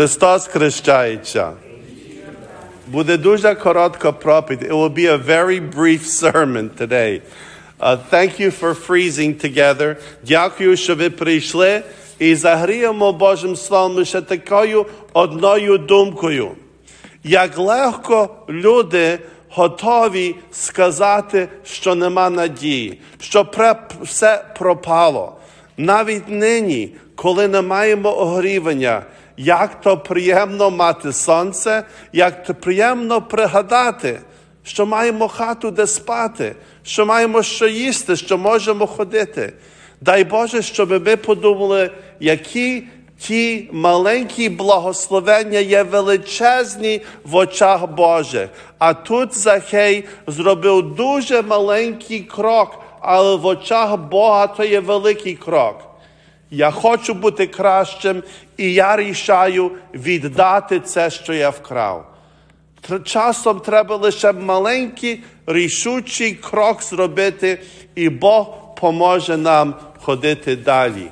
Христос хрещається. Буде дуже коротка проповідь. It will be a very brief sermon today. Uh, thank you for freezing together. Дякую, що ви прийшли і загріємо Божим Словом лише такою одною думкою. Як легко люди готові сказати, що нема надії, що все пропало. Навіть нині, коли не маємо огрівання, як то приємно мати сонце, як то приємно пригадати, що маємо хату, де спати, що маємо що їсти, що можемо ходити. Дай Боже, щоб ми подумали, які ті маленькі благословення є величезні в очах Божих. А тут Захей зробив дуже маленький крок, але в очах Бога то є великий крок. Я хочу бути кращим, і я рішаю віддати це, що я вкрав. Часом треба лише маленький рішучий крок зробити, і Бог поможе нам ходити далі.